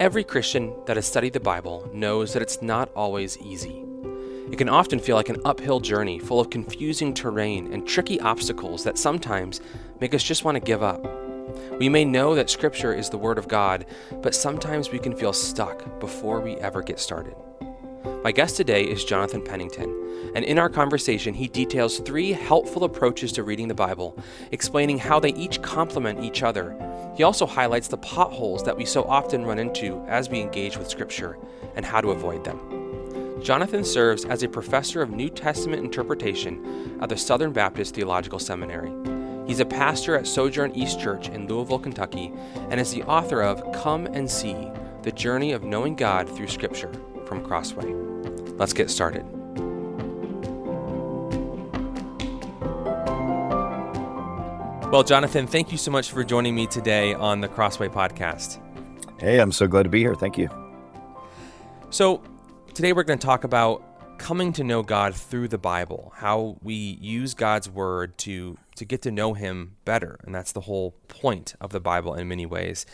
Every Christian that has studied the Bible knows that it's not always easy. It can often feel like an uphill journey full of confusing terrain and tricky obstacles that sometimes make us just want to give up. We may know that Scripture is the Word of God, but sometimes we can feel stuck before we ever get started. My guest today is Jonathan Pennington, and in our conversation, he details three helpful approaches to reading the Bible, explaining how they each complement each other he also highlights the potholes that we so often run into as we engage with Scripture and how to avoid them. Jonathan serves as a professor of New Testament interpretation at the Southern Baptist Theological Seminary. He's a pastor at Sojourn East Church in Louisville, Kentucky, and is the author of Come and See The Journey of Knowing God Through Scripture from Crossway. Let's get started. Well, Jonathan, thank you so much for joining me today on the Crossway podcast. Hey, I'm so glad to be here. Thank you. So, today we're going to talk about coming to know God through the Bible, how we use God's word to to get to know him better, and that's the whole point of the Bible in many ways.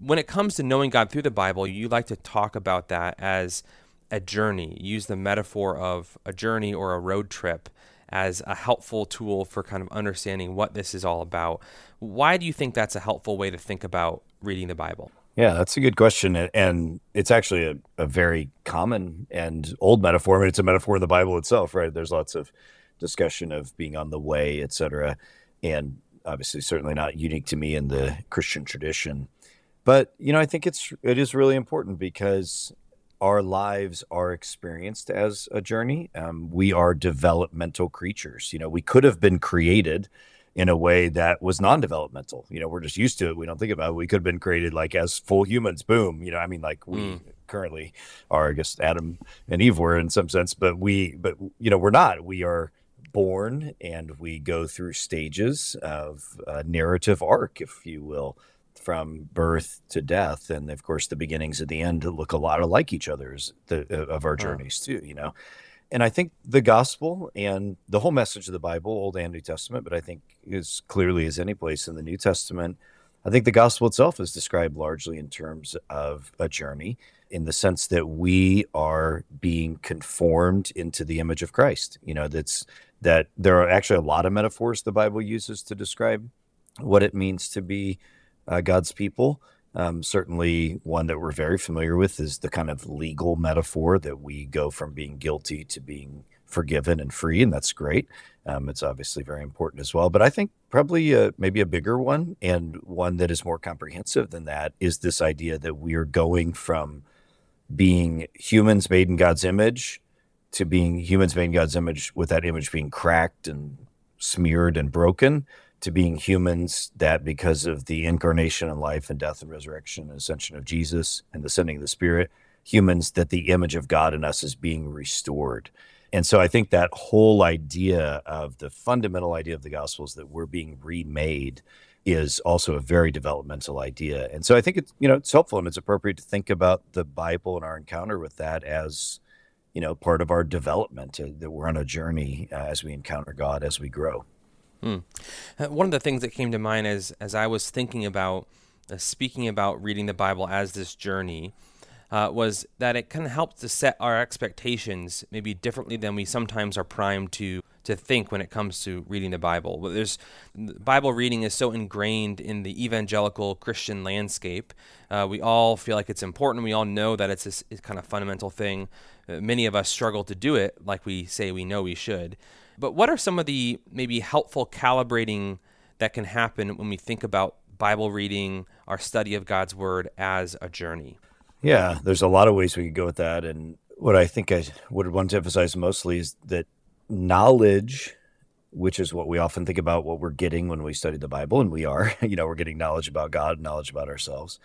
When it comes to knowing God through the Bible, you like to talk about that as a journey. use the metaphor of a journey or a road trip as a helpful tool for kind of understanding what this is all about. Why do you think that's a helpful way to think about reading the Bible? Yeah, that's a good question. And it's actually a, a very common and old metaphor. I mean, it's a metaphor in the Bible itself, right? There's lots of discussion of being on the way, et cetera. And obviously, certainly not unique to me in the Christian tradition. But, you know, I think it's it is really important because our lives are experienced as a journey. Um, we are developmental creatures. You know, we could have been created in a way that was non-developmental. You know, we're just used to it. We don't think about it. We could have been created like as full humans. Boom. You know, I mean, like we mm. currently are. I guess Adam and Eve were in some sense, but we, but you know, we're not. We are born and we go through stages of a narrative arc, if you will from birth to death, and of course the beginnings at the end look a lot like each other's the, uh, of our journeys too. You know, and I think the gospel and the whole message of the Bible, Old and New Testament, but I think as clearly as any place in the New Testament, I think the gospel itself is described largely in terms of a journey, in the sense that we are being conformed into the image of Christ. You know, that's that there are actually a lot of metaphors the Bible uses to describe what it means to be uh, God's people. Um, certainly, one that we're very familiar with is the kind of legal metaphor that we go from being guilty to being forgiven and free, and that's great. Um, it's obviously very important as well. But I think probably a, maybe a bigger one and one that is more comprehensive than that is this idea that we are going from being humans made in God's image to being humans made in God's image with that image being cracked and smeared and broken to being humans that because of the incarnation and life and death and resurrection and ascension of Jesus and the sending of the Spirit, humans that the image of God in us is being restored. And so I think that whole idea of the fundamental idea of the gospels that we're being remade is also a very developmental idea. And so I think it's you know it's helpful and it's appropriate to think about the Bible and our encounter with that as you know part of our development uh, that we're on a journey uh, as we encounter God as we grow. Hmm. Uh, one of the things that came to mind as as I was thinking about uh, speaking about reading the Bible as this journey uh, was that it kind of helps to set our expectations maybe differently than we sometimes are primed to to think when it comes to reading the Bible. But there's Bible reading is so ingrained in the evangelical Christian landscape. Uh, we all feel like it's important. We all know that it's a kind of fundamental thing. Uh, many of us struggle to do it like we say we know we should. But what are some of the maybe helpful calibrating that can happen when we think about Bible reading, our study of God's Word as a journey? Yeah, there's a lot of ways we could go with that. And what I think I would want to emphasize mostly is that knowledge, which is what we often think about what we're getting when we study the Bible, and we are, you know, we're getting knowledge about God, knowledge about ourselves.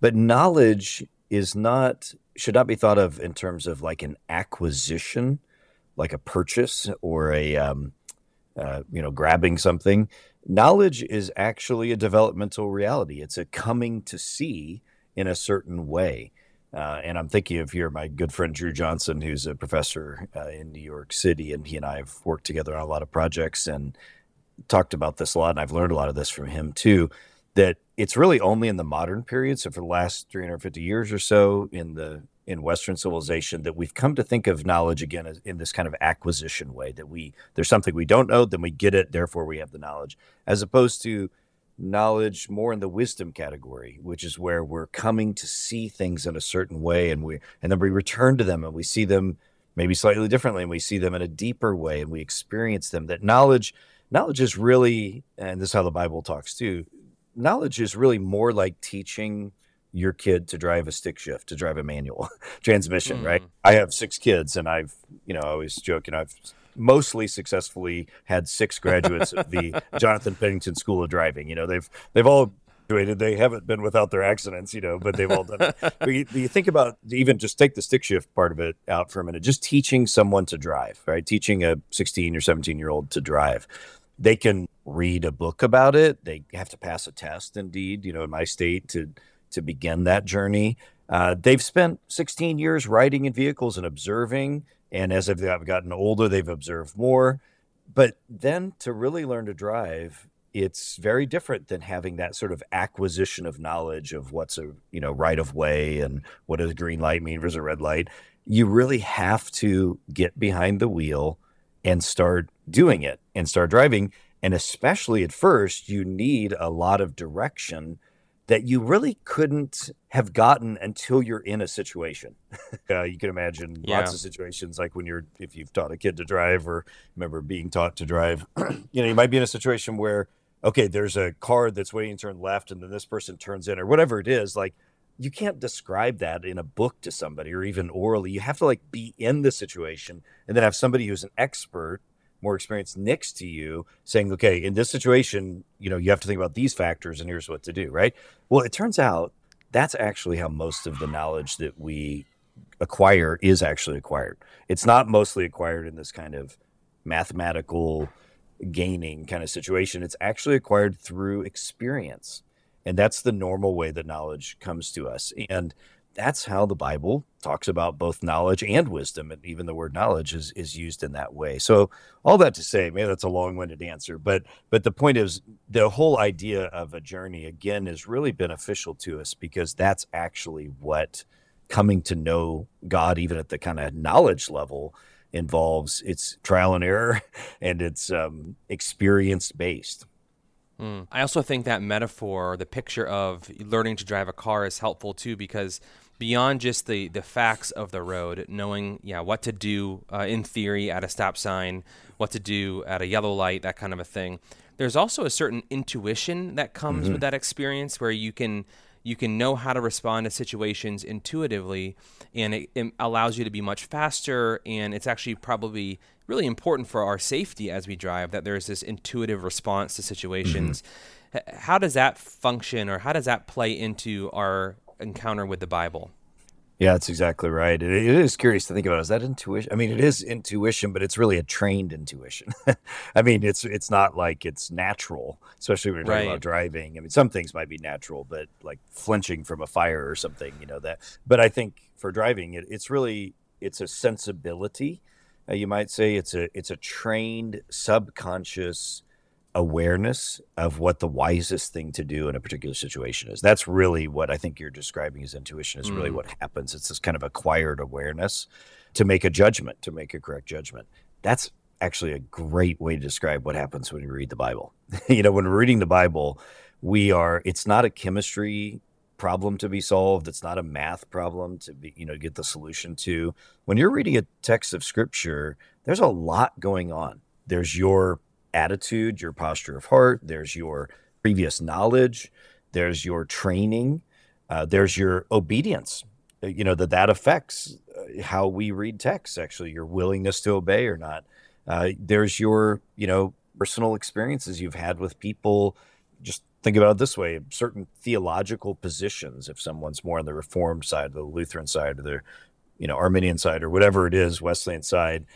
But knowledge is not, should not be thought of in terms of like an acquisition like a purchase or a um, uh, you know grabbing something. Knowledge is actually a developmental reality. It's a coming to see in a certain way. Uh, and I'm thinking of here my good friend Dru Johnson, who's a professor uh, in New York City, and he and I have worked together on a lot of projects and talked about this a lot. And I've learned a lot of this from him too. That it's really only in the modern period, so for the last 350 years or so in the in Western civilization, that we've come to think of knowledge again as in this kind of acquisition way that we there's something we don't know, then we get it, therefore we have the knowledge, as opposed to knowledge more in the wisdom category, which is where we're coming to see things in a certain way, and we and then we return to them and we see them maybe slightly differently, and we see them in a deeper way, and we experience them. That knowledge knowledge is really, and this is how the Bible talks too knowledge is really more like teaching your kid to drive a stick shift, to drive a manual transmission, mm. right? I have six kids, and I've, you know, I always joke, and I've mostly successfully had six graduates of the Jonathan Pennington School of Driving. You know, they've they've all graduated. They haven't been without their accidents, you know, but they've all done it. but you, you think about even just take the stick shift part of it out for a minute. Just teaching someone to drive, right? Teaching a 16 or 17 year old to drive they can read a book about it. They have to pass a test, indeed, you know, in my state to to begin that journey. Uh, they've spent 16 years riding in vehicles and observing, and as they've gotten older, they've observed more. But then to really learn to drive, it's very different than having that sort of acquisition of knowledge of what's a you know right of way and what does a green light mean versus a red light. You really have to get behind the wheel and start doing it and start driving. And especially at first, you need a lot of direction that you really couldn't have gotten until you're in a situation. uh, you can imagine yeah. lots of situations like when you're, if you've taught a kid to drive or remember being taught to drive, you know, you might be in a situation where, okay, there's a car that's waiting to turn left and then this person turns in or whatever it is. Like, you can't describe that in a book to somebody or even orally. You have to like be in the situation and then have somebody who's an expert, more experienced next to you saying, okay, in this situation, you know, you have to think about these factors and here's what to do, right? Well, it turns out that's actually how most of the knowledge that we acquire is actually acquired. It's not mostly acquired in this kind of mathematical gaining kind of situation. It's actually acquired through experience. And that's the normal way that knowledge comes to us. And that's how the Bible talks about both knowledge and wisdom. And even the word knowledge is, is used in that way. So all that to say, maybe that's a long-winded answer, but but the point is the whole idea of a journey again is really beneficial to us because that's actually what coming to know God, even at the kind of knowledge level, involves. It's trial and error and it's um, experience based. Mm. I also think that metaphor, the picture of learning to drive a car, is helpful too because beyond just the the facts of the road, knowing yeah what to do uh, in theory at a stop sign, what to do at a yellow light, that kind of a thing. There's also a certain intuition that comes mm-hmm. with that experience where you can you can know how to respond to situations intuitively and it, it, allows you to be much faster and it's actually probably really important for our safety as we drive that there's this intuitive response to situations mm-hmm. how does that function or how does that play into our encounter with the bible yeah, that's exactly right. It, it is curious to think about. Is that intuition? I mean, it is intuition, but it's really a trained intuition. I mean, it's it's not like it's natural, especially when you're talking right. about driving. I mean, some things might be natural, but like flinching from a fire or something, you know that. But I think for driving, it, it's really it's a sensibility. Uh, you might say it's a it's a trained subconscious awareness of what the wisest thing to do in a particular situation is. That's really what I think you're describing as intuition is really mm. what happens. It's this kind of acquired awareness to make a judgment, to make a correct judgment. That's actually a great way to describe what happens when you read the Bible. you know, when we're reading the Bible, we are it's not a chemistry problem to be solved, it's not a math problem to be, you know, get the solution to. When you're reading a text of scripture, there's a lot going on. There's your attitude, your posture of heart, there's your previous knowledge, there's your training, uh, there's your obedience. Uh, you know that that affects uh, how we read texts. Actually, your willingness to obey or not. Uh, there's your you know personal experiences you've had with people. Just think about it this way: certain theological positions. If someone's more on the Reformed side, the Lutheran side, or the you know Arminian side, or whatever it is, Wesleyan side,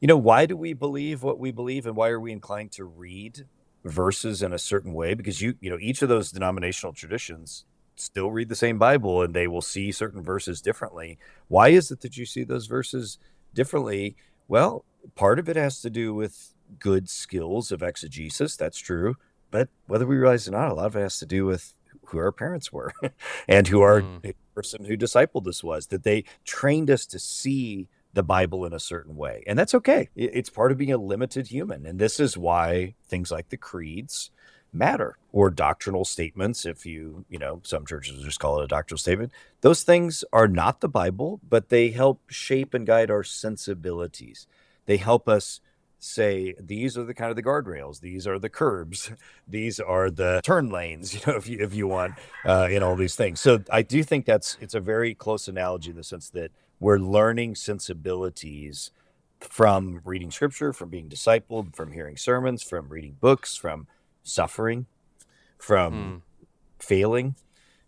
you know, why do we believe what we believe and why are we inclined to read verses in a certain way? Because you, you know, each of those denominational traditions still read the same Bible and they will see certain verses differently. Why is it that you see those verses differently? Well, part of it has to do with good skills of exegesis. That's true. But whether we realize it or not, a lot of it has to do with who our parents were and who our mm. person who discipled us was, that they trained us to see the Bible in a certain way. And that's okay. It's part of being a limited human. And this is why things like the creeds matter or doctrinal statements if you you know some churches just call it a doctrinal statement those things are not the bible but they help shape and guide our sensibilities they help us say these are the kind of the guardrails these are the curbs these are the turn lanes you know if you if you want uh, in all these things so i do think that's it's a very close analogy in the sense that we're learning sensibilities from reading scripture from being discipled from hearing sermons from reading books from suffering from mm. failing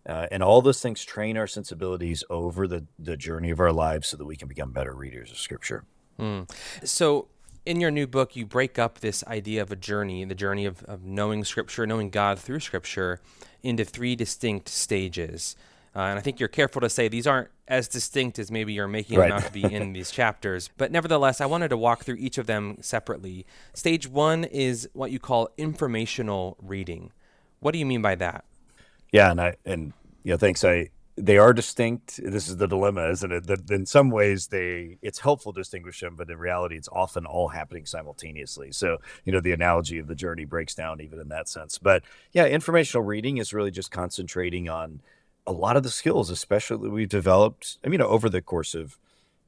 uh, and all those things train our sensibilities over the, the journey of our lives so that we can become better readers of scripture mm. so in your new book, you break up this idea of a journey, the journey of, of knowing Scripture, knowing God through Scripture, into three distinct stages. Uh, and I think you're careful to say these aren't as distinct as maybe you're making right. them out to be in these chapters. But nevertheless, I wanted to walk through each of them separately. Stage one is what you call informational reading. What do you mean by that? Yeah, and I and yeah, thanks. I they are distinct. This is the dilemma, isn't it? That in some ways they it's helpful to distinguish them, but in reality, it's often all happening simultaneously. So you know the analogy of the journey breaks down even in that sense. But yeah, informational reading is really just concentrating on a lot of the skills, especially we've developed. I mean, over the course of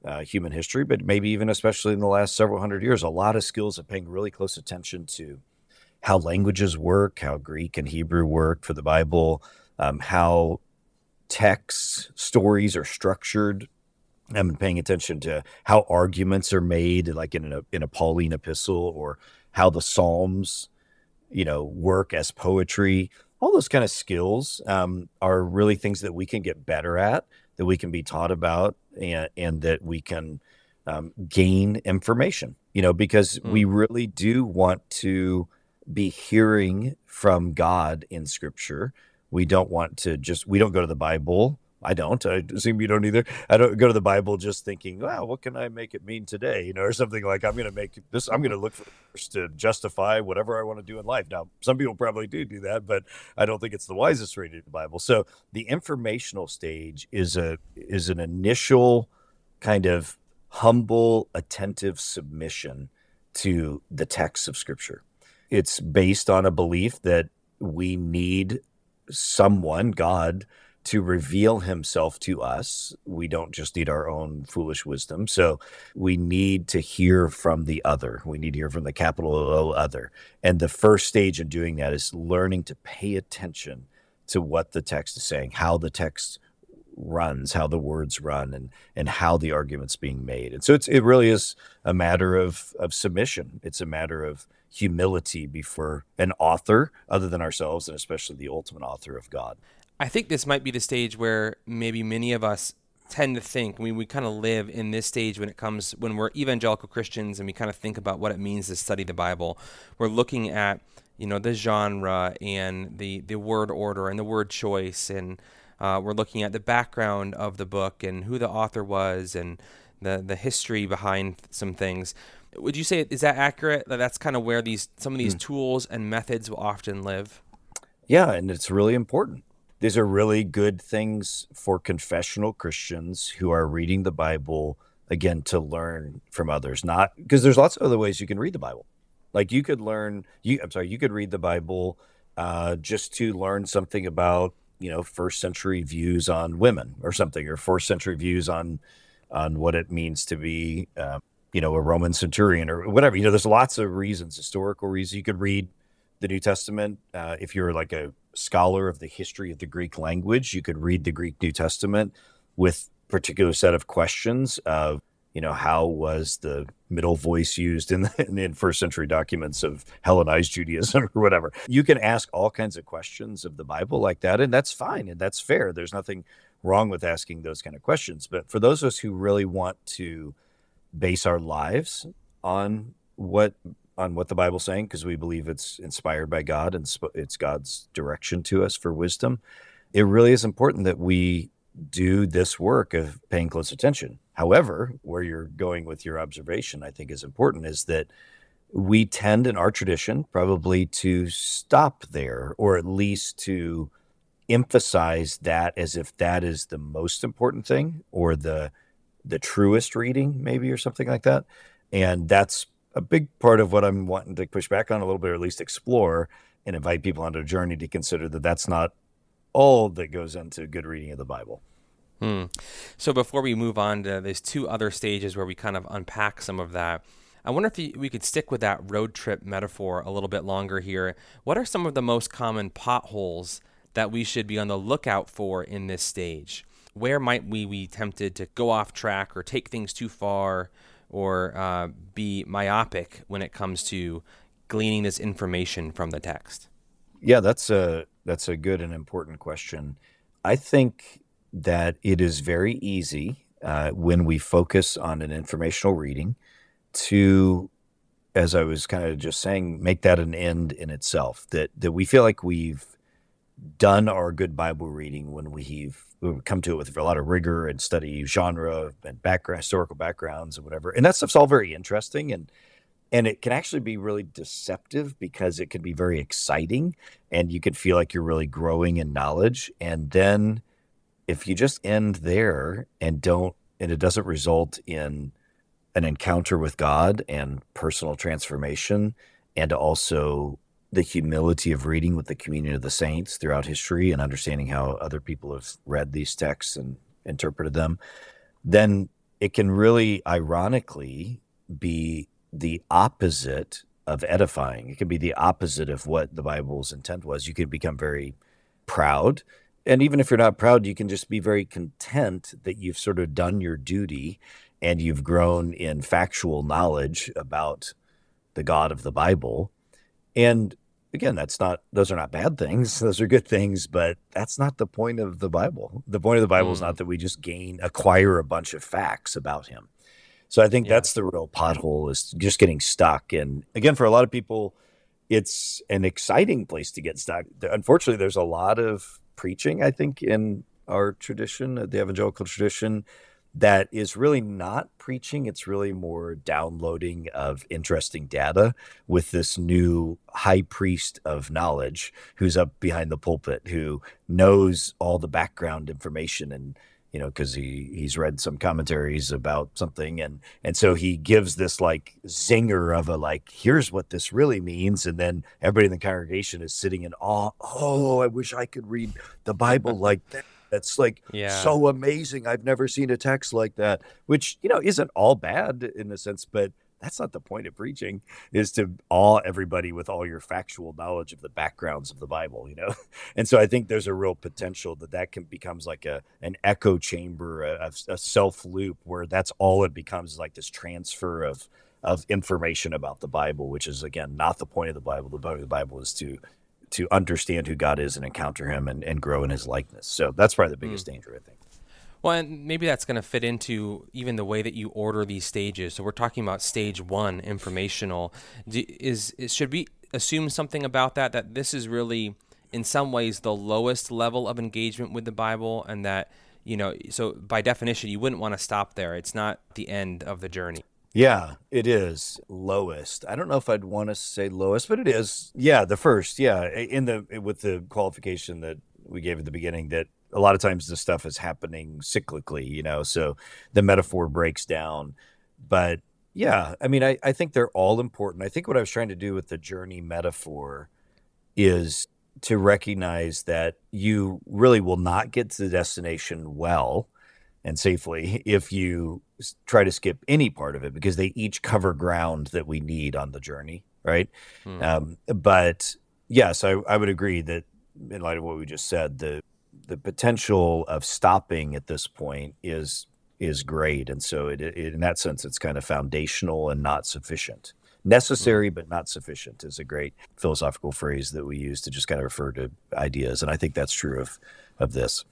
uh, human history, but maybe even especially in the last several hundred years, a lot of skills of paying really close attention to how languages work, how Greek and Hebrew work for the Bible, um, how texts, stories are structured. I've been paying attention to how arguments are made, like in a in a Pauline epistle, or how the Psalms, you know, work as poetry. All those kind of skills um, are really things that we can get better at, that we can be taught about, and and that we can um, gain information. You know, because mm. we really do want to be hearing from God in Scripture we don't want to just we don't go to the bible i don't. I assume you don't either. I don't go to the bible just thinking wow what can i make it mean today? You know or something like i'm going to make this i'm going to look for to justify whatever i want to do in life. Now some people probably do do that but i don't think it's the wisest way to read the bible. So the informational stage is a is an initial kind of humble attentive submission to the text of scripture. It's based on a belief that we need someone, God, to reveal himself to us. We don't just need our own foolish wisdom. So we need to hear from the other. We need to hear from the capital O other. And the first stage in doing that is learning to pay attention to what the text is saying, how the text runs, how the words run, and and how the argument's being made. And so it's it really is a matter of of submission. It's a matter of humility before an author other than ourselves and especially the ultimate author of God. I think this might be the stage where maybe many of us tend to think we, we kind of live in this stage when it comes when we're evangelical Christians and we kind of think about what it means to study the Bible. We're looking at you know the genre and the the word order and the word choice and uh, we're looking at the background of the book and who the author was and the the history behind some things. Would you say is that accurate? That that's kind of where these some of these mm. tools and methods will often live. Yeah, and it's really important. These are really good things for confessional Christians who are reading the Bible again to learn from others. Not because there's lots of other ways you can read the Bible. Like you could learn. You I'm sorry, you could read the Bible uh, just to learn something about you know first century views on women or something, or first century views on on what it means to be uh, you know, a Roman centurion or whatever. You know, there's lots of reasons, historical reasons. You could read the New Testament uh, if you're like a scholar of the history of the Greek language. You could read the Greek New Testament with particular set of questions of you know how was the middle voice used in the, in first century documents of Hellenized Judaism or whatever. You can ask all kinds of questions of the Bible like that, and that's fine and that's fair. There's nothing wrong with asking those kind of questions. But for those of us who really want to base our lives on what on what the Bible's saying because we believe it's inspired by God and it's God's direction to us for wisdom. It really is important that we do this work of paying close attention. However, where you're going with your observation, I think is important is that we tend in our tradition probably to stop there or at least to emphasize that as if that is the most important thing or the the truest reading maybe or something like that and that's a big part of what i'm wanting to push back on a little bit or at least explore and invite people on a journey to consider that that's not all that goes into good reading of the bible hmm. so before we move on to there's two other stages where we kind of unpack some of that I wonder if we could stick with that road trip metaphor a little bit longer here. What are some of the most common potholes that we should be on the lookout for in this stage? Where might we be tempted to go off track or take things too far or uh, be myopic when it comes to gleaning this information from the text? Yeah, that's a that's a good and important question. I think that it is very easy uh, when we focus on an informational reading to, as I was kind of just saying, make that an end in itself. That that we feel like we've done our good Bible reading when we've, we've come to it with a lot of rigor and study genre and background, historical backgrounds and whatever. And that stuff's all very interesting and and it can actually be really deceptive because it can be very exciting and you can feel like you're really growing in knowledge. And then if you just end there and don't and it doesn't result in an encounter with God and personal transformation and also the humility of reading with the communion of the saints throughout history and understanding how other people have read these texts and interpreted them, then it can really ironically be the opposite of edifying. It can be the opposite of what the Bible's intent was. You could become very proud. And even if you're not proud, you can just be very content that you've sort of done your duty and you've grown in factual knowledge about the God of the Bible. And again, that's not those are not bad things. Those are good things, but that's not the point of the Bible. The point of the Bible mm. is not that we just gain acquire a bunch of facts about him. So I think yeah. that's the real pothole is just getting stuck. And again, for a lot of people, it's an exciting place to get stuck. Unfortunately, there's a lot of preaching, I think, in our tradition, the evangelical tradition, that is really not preaching. It's really more downloading of interesting data with this new high priest of knowledge who's up behind the pulpit, who knows all the background information and you know because he he's read some commentaries about something and and so he gives this like zinger of a like here's what this really means and then everybody in the congregation is sitting in awe oh i wish i could read the bible like that that's like yeah. so amazing. I've never seen a text like that, which, you know, isn't all bad in a sense, but that's not the point of preaching is to awe everybody with all your factual knowledge of the backgrounds of the bible you know and so i think there's a real potential that that can becomes like a an echo chamber a, a self loop where that's all it becomes like this transfer of of information about the bible which is again not the point of the bible the point of the bible is to to understand who God is and encounter Him and, and grow in His likeness. So that's probably the hmm. biggest mm. danger, I think. Well, and maybe that's going to fit into even the way that you order these stages. So we're talking about stage one, informational. Is, is should we assume something about that? That this is really, in some ways, the lowest level of engagement with the Bible, and that you know, so by definition, you wouldn't want to stop there. It's not the end of the journey. Yeah, it is lowest. I don't know if I'd want to say lowest, but it is. Yeah, the first. Yeah, in the with the qualification that we gave at the beginning that a lot of times this stuff is happening cyclically, you know, so the metaphor breaks down. But yeah, I mean, I, I think they're all important. I think what I was trying to do with the journey metaphor is to recognize that you really will not get to the destination well and safely if you try to skip any part of it because they each cover ground that we need on the journey, right? Hmm. Um, but yes, I, I would agree that in light of what we just said, the the potential of stopping at this point is is great, and so it, it, in that sense, it's kind of foundational and not sufficient. Necessary hmm. but not sufficient is a great philosophical phrase that we use to just kind of refer to ideas, and I think that's true of of this.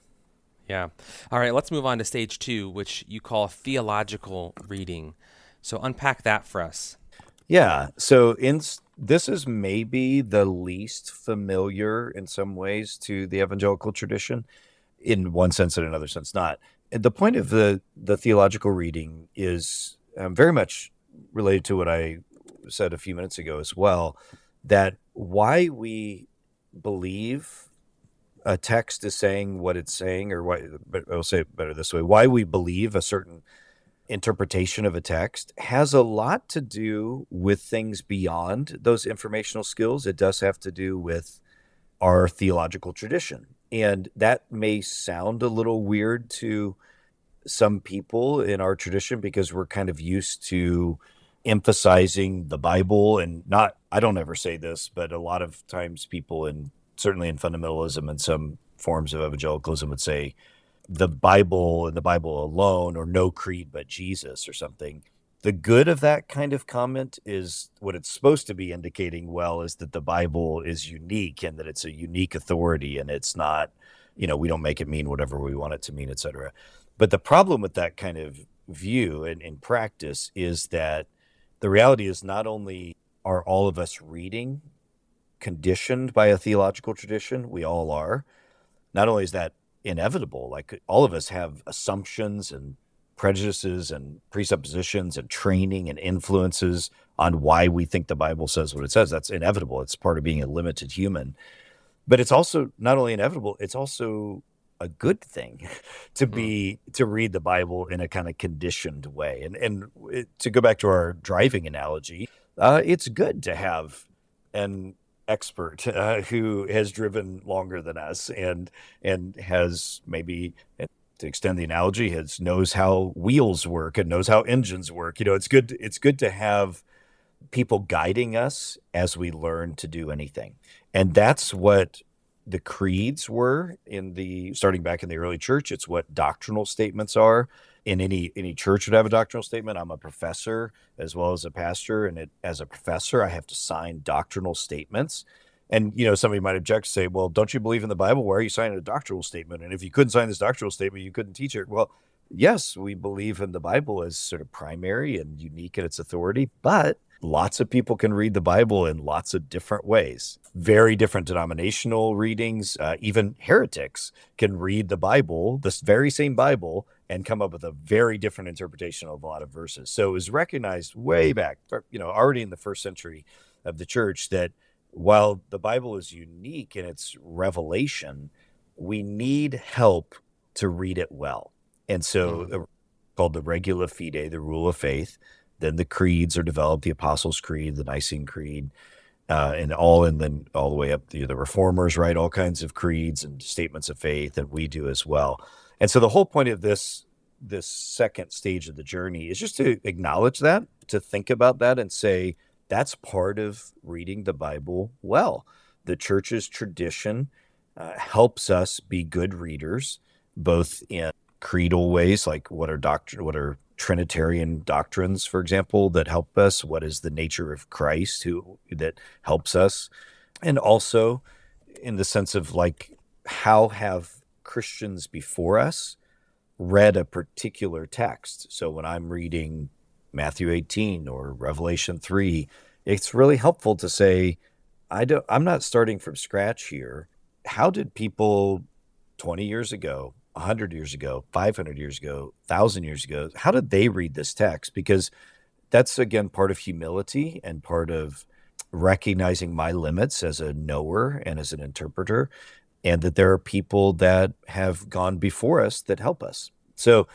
Yeah. All right, let's move on to stage two, which you call theological reading. So unpack that for us. Yeah. So in this is maybe the least familiar in some ways to the evangelical tradition, in one sense and another sense not. The point of the the theological reading is um, very much related to what I said a few minutes ago as well. That why we believe a text is saying what it's saying, or why, but I'll say it better this way: why we believe a certain interpretation of a text has a lot to do with things beyond those informational skills. It does have to do with our theological tradition. And that may sound a little weird to some people in our tradition because we're kind of used to emphasizing the Bible and not, I don't ever say this, but a lot of times people in certainly in fundamentalism and some forms of evangelicalism would say the Bible and the Bible alone or no creed but Jesus or something the good of that kind of comment is what it's supposed to be indicating well is that the bible is unique and that it's a unique authority and it's not you know we don't make it mean whatever we want it to mean et cetera. but the problem with that kind of view and in practice is that the reality is not only are all of us reading conditioned by a theological tradition we all are not only is that inevitable like all of us have assumptions and prejudices and presuppositions and training and influences on why we think the Bible says what it says. That's inevitable. It's part of being a limited human. But it's also not only inevitable, it's also a good thing to hmm. be to read the Bible in a kind of conditioned way. And and to go back to our driving analogy, uh, it's good to have an expert uh, who has driven longer than us and and has maybe to extend the analogy, has knows how wheels work and knows how engines work. You know, it's good. It's good to have people guiding us as we learn to do anything, and that's what the creeds were in the starting back in the early church. It's what doctrinal statements are. In any any church would have a doctrinal statement. I'm a professor as well as a pastor, and it, as a professor, I have to sign doctrinal statements and you know, somebody might object, say, "Well, don't you believe in the Bible? Why are you signing a doctrinal statement? And if you couldn't sign this doctrinal statement, you couldn't teach it." Well, yes, we believe in the Bible as sort of primary and unique in its authority, but lots of people can read the Bible in lots of different ways. Very different denominational readings. Uh, even heretics can read the Bible, this very same Bible, and come up with a very different interpretation of a lot of verses. So it was recognized way back, you know, already in the first century of the church that while the Bible is unique in its revelation, we need help to read it well. And so, mm. called the regula fidei, the rule of faith. Then the creeds are developed: the Apostles' Creed, the Nicene Creed, uh, and all, and then all the way up the, the Reformers write all kinds of creeds and statements of faith, and we do as well. And so, the whole point of this this second stage of the journey is just to acknowledge that, to think about that, and say, that's part of reading the Bible well. The church's tradition uh, helps us be good readers, both in creedal ways, like what are doctrine, what are Trinitarian doctrines, for example, that help us. What is the nature of Christ, who that helps us, and also in the sense of like how have Christians before us read a particular text. So when I'm reading Matthew 18 or Revelation 3, it's really helpful to say, I don't, I'm not starting from scratch here. How did people 20 years ago, 100 years ago, 500 years ago, 1,000 years ago, how did they read this text? Because that's, again, part of humility and part of recognizing my limits as a knower and as an interpreter, and that there are people that have gone before us that help us. So,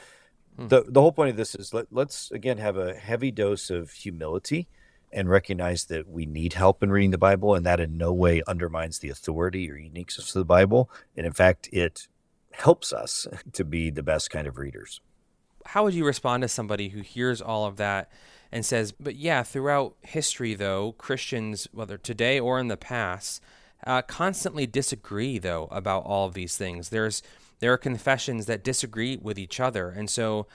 Hmm. the the whole point of this is let, let's again have a heavy dose of humility and recognize that we need help in reading the Bible, and that in no way undermines the authority or uniqueness of the Bible. And in fact, it helps us to be the best kind of readers. How would you respond to somebody who hears all of that and says, but yeah, throughout history, though, Christians, whether today or in the past, uh, constantly disagree, though, about all of these things. There's there are confessions that disagree with each other. And so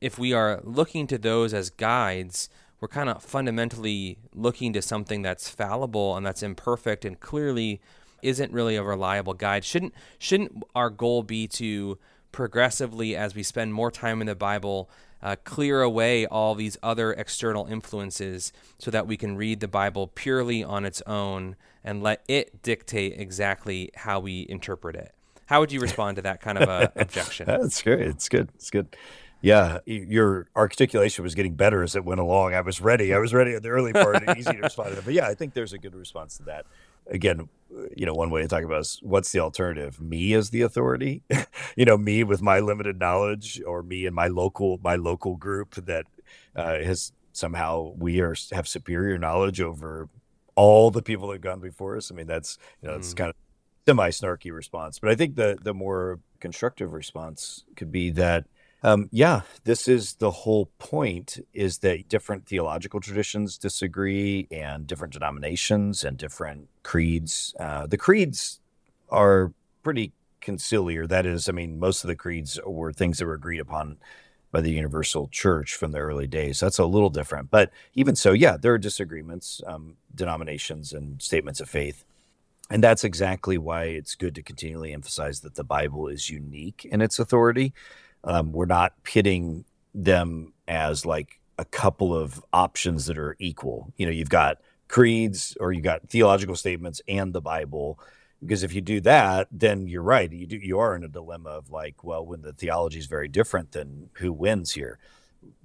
if we are looking to those as guides, we're kind of fundamentally looking to something that's fallible and that's imperfect and clearly isn't really a reliable guide. Shouldn't shouldn't our goal be to progressively as we spend more time in the Bible uh, clear away all these other external influences so that we can read the Bible purely on its own and let it dictate exactly how we interpret it. How would you respond to that kind of a objection? That's great. It's good. It's good. Yeah, your articulation was getting better as it went along. I was ready. I was ready at the early part. easy to respond to that. But yeah, I think there's a good response to that. Again, you know, one way to talk about is what's the alternative? Me as the authority, you know, me with my limited knowledge, or me and my local my local group that uh, has somehow we are have superior knowledge over all the people that have gone before us. I mean, that's you know, it's mm. kind of semi snarky response, but I think the the more constructive response could be that um, yeah, this is the whole point is that different theological traditions disagree and different denominations and different creeds. Uh, the creeds are pretty conciliar. That is, I mean, most of the creeds were things that were agreed upon by the universal church from the early days. That's a little different. But even so, yeah, there are disagreements, um, denominations, and statements of faith. And that's exactly why it's good to continually emphasize that the Bible is unique in its authority um, we're not pitting them as like a couple of options that are equal. You know, you've got creeds or you've got theological statements and the Bible. Because if you do that, then you're right. You do you are in a dilemma of like, well, when the theology is very different, then who wins here?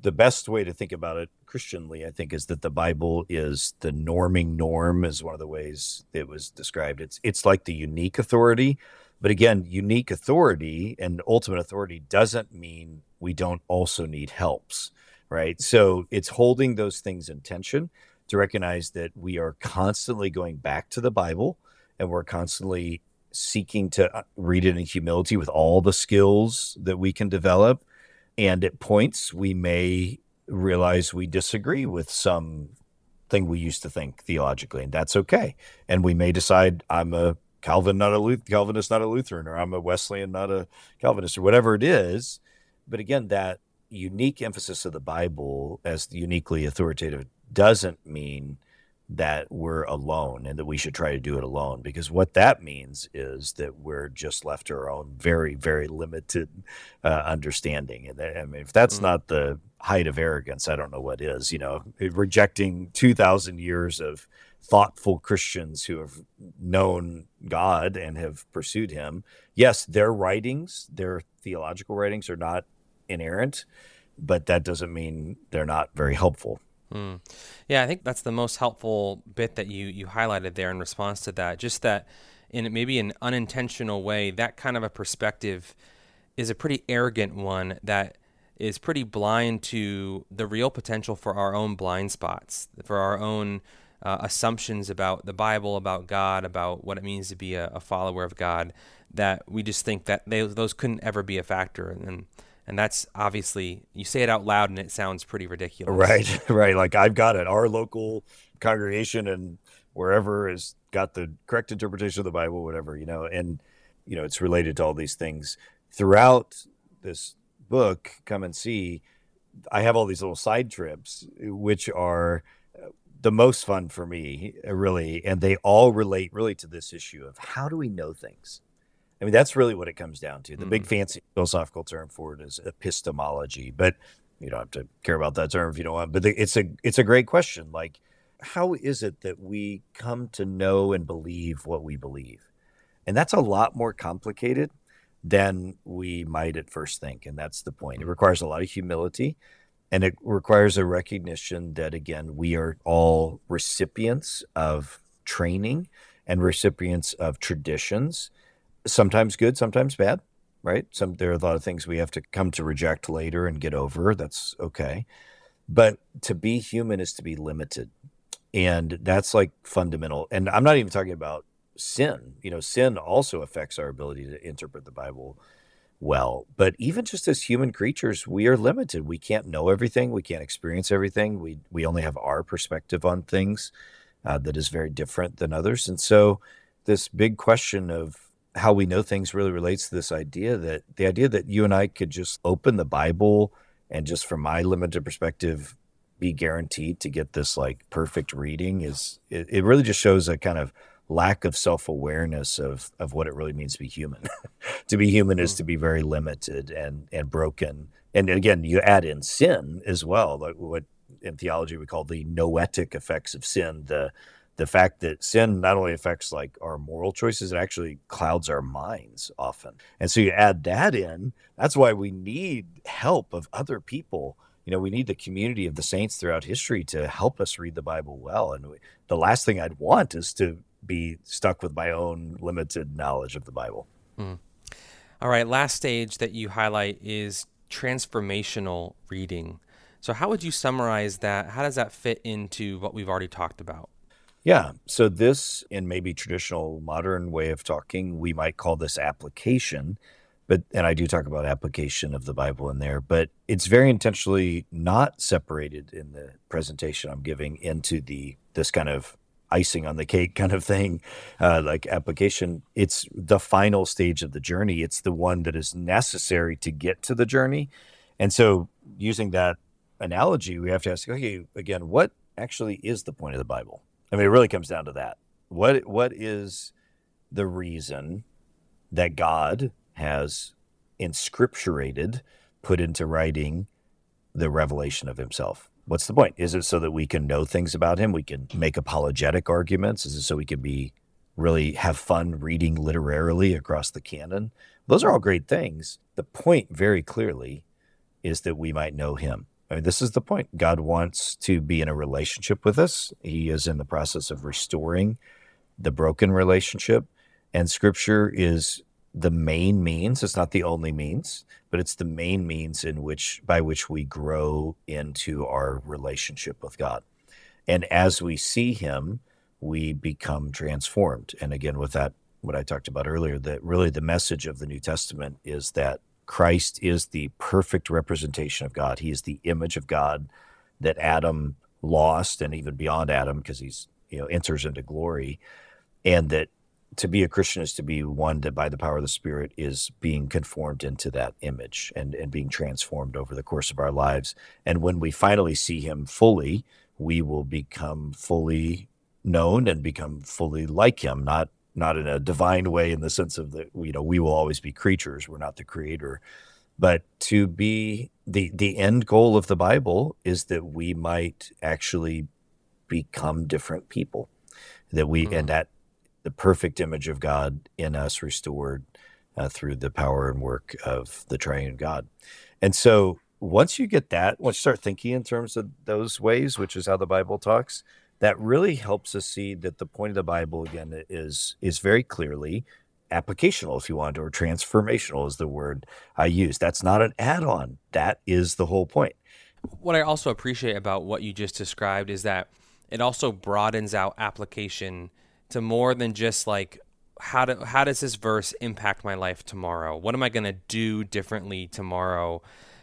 The best way to think about it Christianly, I think, is that the Bible is the norming norm, is one of the ways it was described. It's it's like the unique authority but again, unique authority and ultimate authority doesn't mean we don't also need helps, right? So it's holding those things in tension to recognize that we are constantly going back to the Bible and we're constantly seeking to uh, read it in humility with all the skills that we can develop. And at points, we may realize we disagree with some thing we used to think theologically, and that's okay. And we may decide I'm a Calvin, not a Luth- Calvinist, not a Lutheran, or I'm a Wesleyan, not a Calvinist, or whatever it is. But again, that unique emphasis of the Bible as uniquely authoritative doesn't mean that we're alone and that we should try to do it alone because what that means is that we're just left to our own very very limited uh, understanding and i mean if that's mm-hmm. not the height of arrogance i don't know what is you know rejecting 2000 years of thoughtful Christians who have known God and have pursued Him. Yes, their writings, their theological writings, are not inerrant, but that doesn't mean they're not very helpful. Mm. Yeah, I think that's the most helpful bit that you you highlighted there in response to that. Just that, in maybe an unintentional way, that kind of a perspective is a pretty arrogant one that is pretty blind to the real potential for our own blind spots, for our own uh, assumptions about the Bible, about God, about what it means to be a, a follower of God, that we just think that they, those couldn't ever be a factor. And, and that's obviously, you say it out loud and it sounds pretty ridiculous. Right, right. Like I've got it. Our local congregation and wherever has got the correct interpretation of the Bible, whatever, you know, and, you know, it's related to all these things. Throughout this book, Come and See, I have all these little side trips, which are the most fun for me, uh, really, and they all relate really to this issue of how do we know things? I mean, that's really what it comes down to. The mm. big fancy philosophical term for it is epistemology, but you don't have to care about that term if you don't want. But it's a it's a great question. Like, how is it that we come to know and believe what we believe? And that's a lot more complicated than we might at first think. And that's the point. It requires a lot of humility and it requires a recognition that, again, we are all recipients of training and recipients of traditions, sometimes good, sometimes bad, right? Some there are a lot of things we have to come to reject later and get over. That's okay. But to be human is to be limited. And that's like fundamental. And I'm not even talking about sin. You know, sin also affects our ability to interpret the Bible well. But even just as human creatures, we are limited. We can't know everything. We can't experience everything. We we only have our perspective on things uh, that is very different than others. And so, this big question of how we know things really relates to this idea that the idea that you and I could just open the Bible and just from my limited perspective be guaranteed to get this like perfect reading is it, it really just shows a kind of lack of self-awareness of of what it really means to be human. to be human is hmm. to be very limited and and broken. And again, you add in sin as well, like what in theology we call the noetic effects of sin, the the fact that sin not only affects like our moral choices, it actually clouds our minds often. And so you add that in, that's why we need help of other people you know, we need the community of the saints throughout history to help us read the Bible well. And we, the last thing I'd want is to be stuck with my own limited knowledge of the Bible. Mm. All right, last stage that you highlight is transformational reading. So, how would you summarize that? How does that fit into what we've already talked about? Yeah. So, this, in maybe traditional modern way of talking, we might call this application. But, and I do talk about application of the Bible in there, but it's very intentionally not separated in the presentation I'm giving into the, this kind of icing on the cake kind of thing, uh, like application. It's the final stage of the journey. It's the one that is necessary to get to the journey. And so, using that analogy, we have to ask, okay, again, what actually is the point of the Bible? I mean, it really comes down to that. What what is the reason that God has inscripturated, put into writing, the revelation of Himself? What's the point? Is it so that we can know things about him? We can make apologetic arguments? Is it so we can be really have fun reading literarily across the canon? Those are all great things. The point, very clearly, is that we might know him. I mean, this is the point. God wants to be in a relationship with us. He is in the process of restoring the broken relationship. And scripture is the main means. It's not the only means, but it's the main means in which by which we grow into our relationship with God. And as we see him, we become transformed. And again, with that, what I talked about earlier, that really the message of the New Testament is that Christ is the perfect representation of God. He is the image of God that Adam lost, and even beyond Adam, because he's you know enters into glory, and that to be a Christian is to be one that by the power of the Spirit is being conformed into that image and, and being transformed over the course of our lives. And when we finally see Him fully, we will become fully known and become fully like Him, not not in a divine way in the sense of that you know we will always be creatures we're not the creator but to be the the end goal of the bible is that we might actually become different people that we mm-hmm. and that the perfect image of God in us restored uh, through the power and work of the triune God. And so once you get that, once you start thinking in terms of those ways, which is how the Bible talks, that really helps us see that the point of the Bible again is is very clearly applicational, if you want, or transformational is the word I use. That's not an add-on. That is the whole point. What I also appreciate about what you just described is that it also broadens out application to more than just like how do how does this verse impact my life tomorrow? What am I going to do differently tomorrow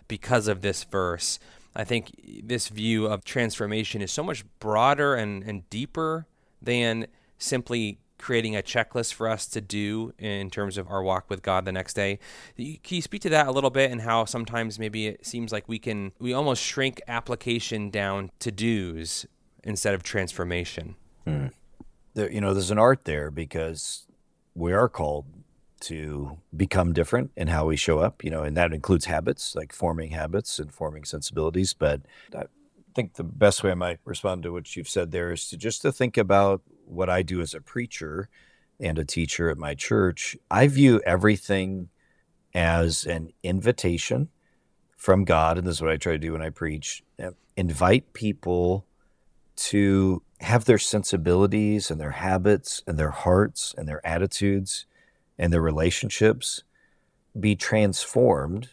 because of this verse? I think this view of transformation is so much broader and, and deeper than simply creating a checklist for us to do in terms of our walk with God the next day. Can you speak to that a little bit and how sometimes maybe it seems like we can we almost shrink application down to do's instead of transformation? Hmm there, you know, there's an art there because we are called to become different in how we show up, you know, and that includes habits, like forming habits and forming sensibilities. But I think the best way I might respond to what you've said there is to just to think about what I do as a preacher and a teacher at my church. I view everything as an invitation from God, and this is what I try to do when I preach. Invite people to have their sensibilities and their habits and their hearts and their attitudes and their relationships be transformed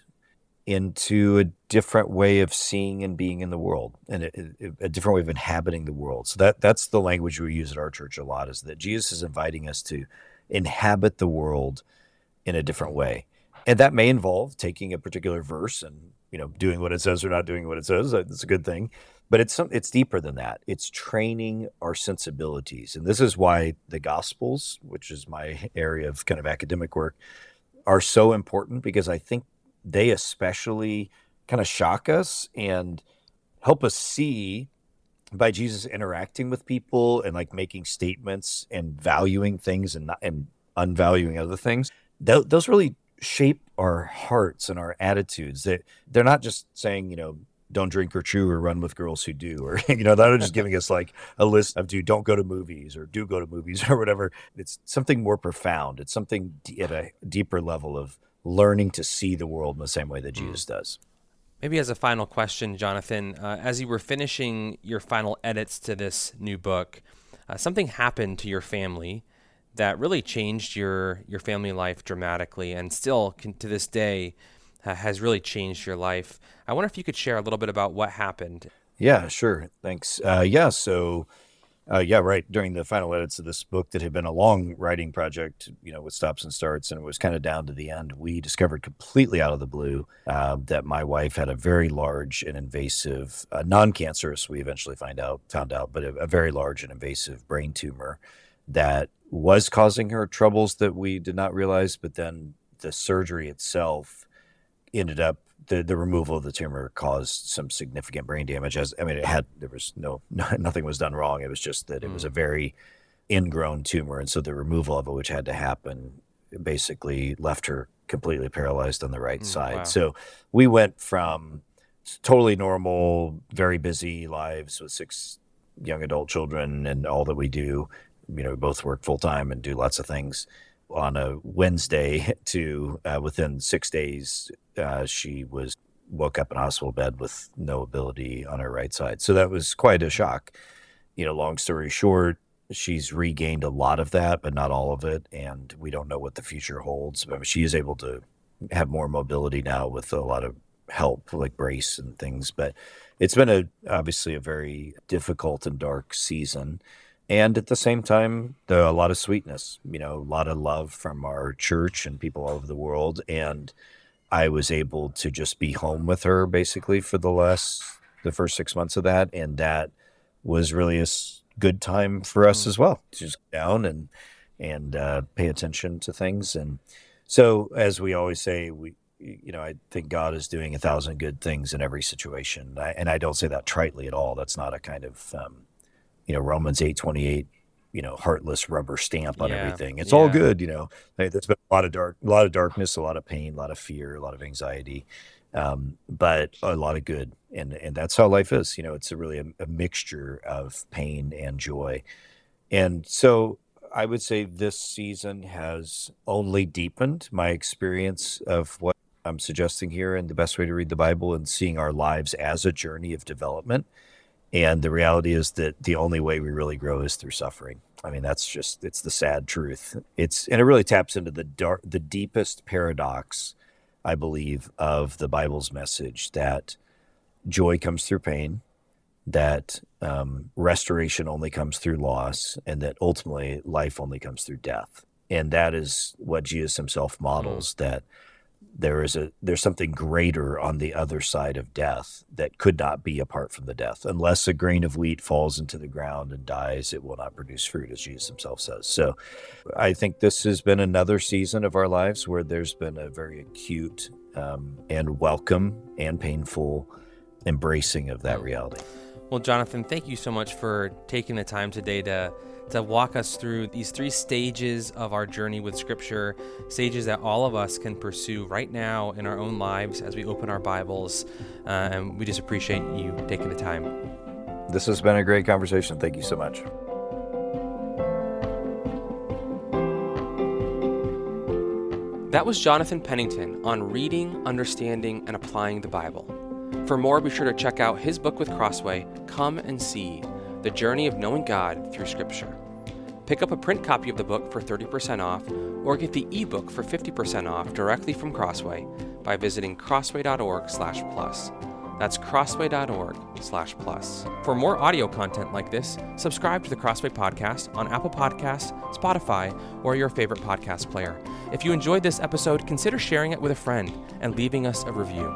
into a different way of seeing and being in the world and a, a, different way of inhabiting the world. So that that's the language we use at our church a lot is that Jesus is inviting us to inhabit the world in a different way. And that may involve taking a particular verse and you know doing what it says or not doing what it says. That's a good thing but it's some, it's deeper than that. It's training our sensibilities, and this is why the Gospels, which is my area of kind of academic work, are so important because I think they especially kind of shock us and help us see by Jesus interacting with people and like making statements and valuing things and not, and unvaluing other things. Th- those really shape our hearts and our attitudes. That they're not just saying, you know, don't drink or chew or run with girls who do or you know that are just giving us like a list of do don't go to movies or do go to movies or whatever. It's something more profound. It's something at a deeper level of learning to see the world in the same way that mm. jesus does. Maybe as a final question jonathan uh, as you were finishing your final edits to this new book uh, something happened to your family that really changed your your family life dramatically, and still can, to this day uh, has really changed your life. I wonder if you could share a little bit about what happened. Yeah, sure. Thanks. Uh, yeah, so uh, yeah, right. During the final edits of this book, that had been a long writing project, you know, with stops and starts, and it was kind of down to the end. We discovered completely out of the blue uh, that my wife had a very large and invasive, uh, non-cancerous. We eventually find out found out, but a, a very large and invasive brain tumor that was causing her troubles that we did not realize. But then the surgery itself ended up the, the removal of the tumor caused some significant brain damage. As I mean, it had there was no, no nothing was done wrong. It was just that it was a mm. very ingrown tumor, and so the removal of it, which had to happen, basically left her completely paralyzed on the right mm, side. Wow. So we went from totally normal, very busy lives with six young adult children and all that we do. You know, we both work full time and do lots of things on a Wednesday to uh, within six days, uh, she was woke up in hospital bed with no ability on her right side. So that was quite a shock. You know, long story short, she's regained a lot of that, but not all of it, and we don't know what the future holds. But she is able to have more mobility now with a lot of help, like brace and things. But it's been a obviously a very difficult and dark season and at the same time there a lot of sweetness you know a lot of love from our church and people all over the world. And i was able to just be home with her basically for the last the first six months of that. And that was really a good time for us mm. as well to just down and and uh, pay attention to things. And so as we always say we you know i think god is doing a thousand good things in every situation. I, and i don't say that tritely at all. That's not a kind of um, you know Romans eight twenty eight you know heartless rubber stamp on yeah. everything. It's yeah. all good, you know. There's been a lot of dark, a lot of darkness, a lot of pain, a lot of fear, a lot of anxiety, um, but a lot of good, and and that's how life is. You know, it's a really a, a mixture of pain and joy, and so I would say this season has only deepened my experience of what I'm suggesting here and the best way to read the Bible and seeing our lives as a journey of development and the reality is that the only way we really grow is through suffering. I mean, that's just it's the sad truth. It's and it really taps into the dark, the deepest paradox, I believe, of the Bible's message that joy comes through pain, that um, restoration only comes through loss, and that ultimately life only comes through death. And that is what Jesus himself models. Mm. That there is a there's something greater on the other side of death that could not be apart from the death. Unless a grain of wheat falls into the ground and dies it will not produce fruit as jesus himself says. So i think this has been another season of our lives where there's been a very acute um, and welcome and painful embracing of that reality well jonathan thank you so much for taking the time today to to walk us through these three stages of our journey with Scripture, stages that all of us can pursue right now in our own lives as we open our Bibles. Uh, and we just appreciate you taking the time. This has been a great conversation. Thank you so much. That was Jonathan Pennington on reading, understanding, and applying the Bible. For more, be sure to check out his book with Crossway, Come and See the Journey of Knowing God Through Scripture. Pick up a print copy of the book for 30% off or get the ebook for 50% off directly from Crossway by visiting crossway.org/plus. That's crossway.org/plus. For more audio content like this, subscribe to the Crossway podcast on Apple Podcasts, Spotify, or your favorite podcast player. If you enjoyed this episode, consider sharing it with a friend and leaving us a review.